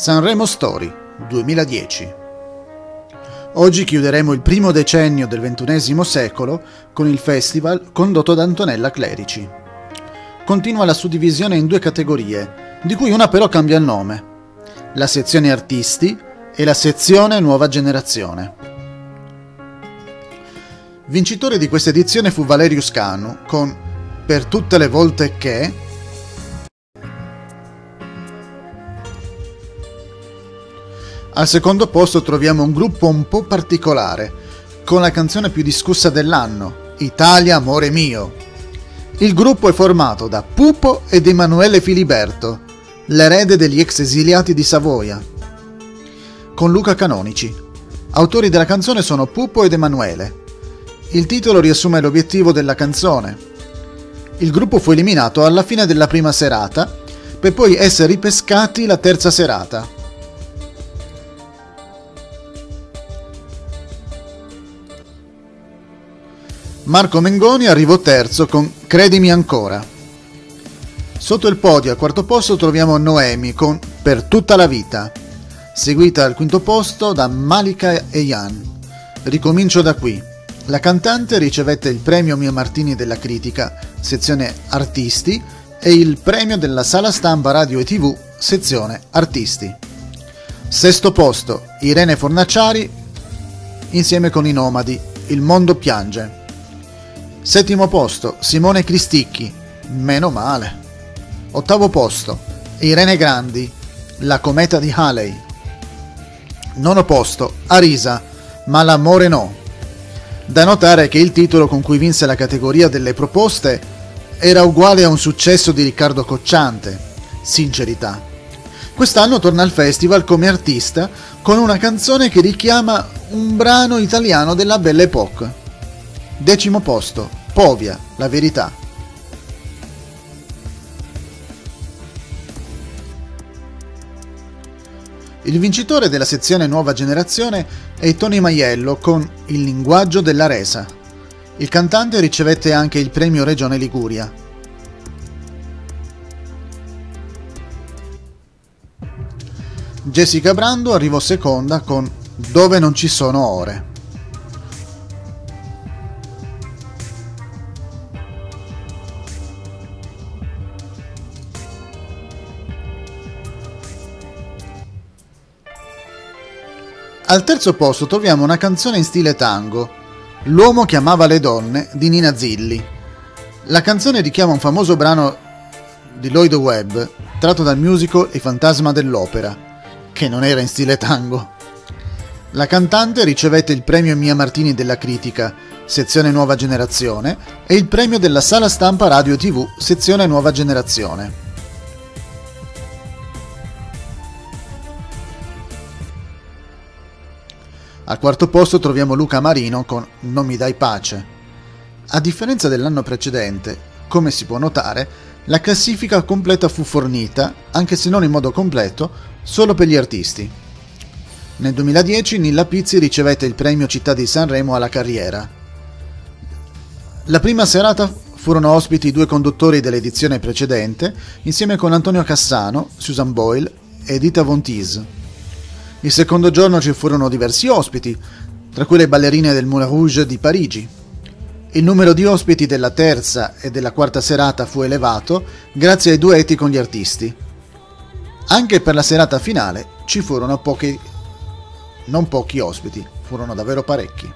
Sanremo Story 2010 Oggi chiuderemo il primo decennio del XXI secolo con il festival condotto da Antonella Clerici. Continua la suddivisione in due categorie, di cui una però cambia il nome, la sezione artisti e la sezione nuova generazione. Vincitore di questa edizione fu Valerius Canu con Per tutte le volte che Al secondo posto troviamo un gruppo un po' particolare, con la canzone più discussa dell'anno, Italia amore mio. Il gruppo è formato da Pupo ed Emanuele Filiberto, l'erede degli ex esiliati di Savoia, con Luca Canonici. Autori della canzone sono Pupo ed Emanuele. Il titolo riassume l'obiettivo della canzone. Il gruppo fu eliminato alla fine della prima serata, per poi essere ripescati la terza serata. Marco Mengoni arrivò terzo con Credimi ancora. Sotto il podio al quarto posto troviamo Noemi con Per tutta la vita, seguita al quinto posto da Malika e Jan. Ricomincio da qui. La cantante ricevette il premio Mia Martini della critica, sezione artisti, e il premio della sala stampa radio e tv, sezione artisti. Sesto posto, Irene Fornacciari, insieme con i Nomadi, Il mondo piange. Settimo posto, Simone Cristicchi, meno male. Ottavo posto, Irene Grandi, La cometa di Haley. Nono posto, Arisa, Ma l'amore no. Da notare che il titolo con cui vinse la categoria delle proposte era uguale a un successo di Riccardo Cocciante, Sincerità. Quest'anno torna al festival come artista con una canzone che richiama un brano italiano della Belle Époque. Decimo posto, Povia, la verità. Il vincitore della sezione Nuova Generazione è Tony Maiello con Il linguaggio della resa. Il cantante ricevette anche il premio Regione Liguria. Jessica Brando arrivò seconda con Dove non ci sono ore. Al terzo posto troviamo una canzone in stile tango, L'uomo che amava le donne di Nina Zilli. La canzone richiama un famoso brano di Lloyd Webb tratto dal musical Il fantasma dell'opera, che non era in stile tango. La cantante ricevette il premio Mia Martini della critica, sezione Nuova Generazione, e il premio della Sala Stampa Radio TV, sezione Nuova Generazione. Al quarto posto troviamo Luca Marino con Non mi dai pace. A differenza dell'anno precedente, come si può notare, la classifica completa fu fornita, anche se non in modo completo, solo per gli artisti. Nel 2010 Nilla Pizzi ricevette il premio Città di Sanremo alla carriera. La prima serata furono ospiti i due conduttori dell'edizione precedente, insieme con Antonio Cassano, Susan Boyle e Dita Von Teese. Il secondo giorno ci furono diversi ospiti, tra cui le ballerine del Moulin Rouge di Parigi. Il numero di ospiti della terza e della quarta serata fu elevato grazie ai duetti con gli artisti. Anche per la serata finale ci furono pochi, non pochi ospiti, furono davvero parecchi.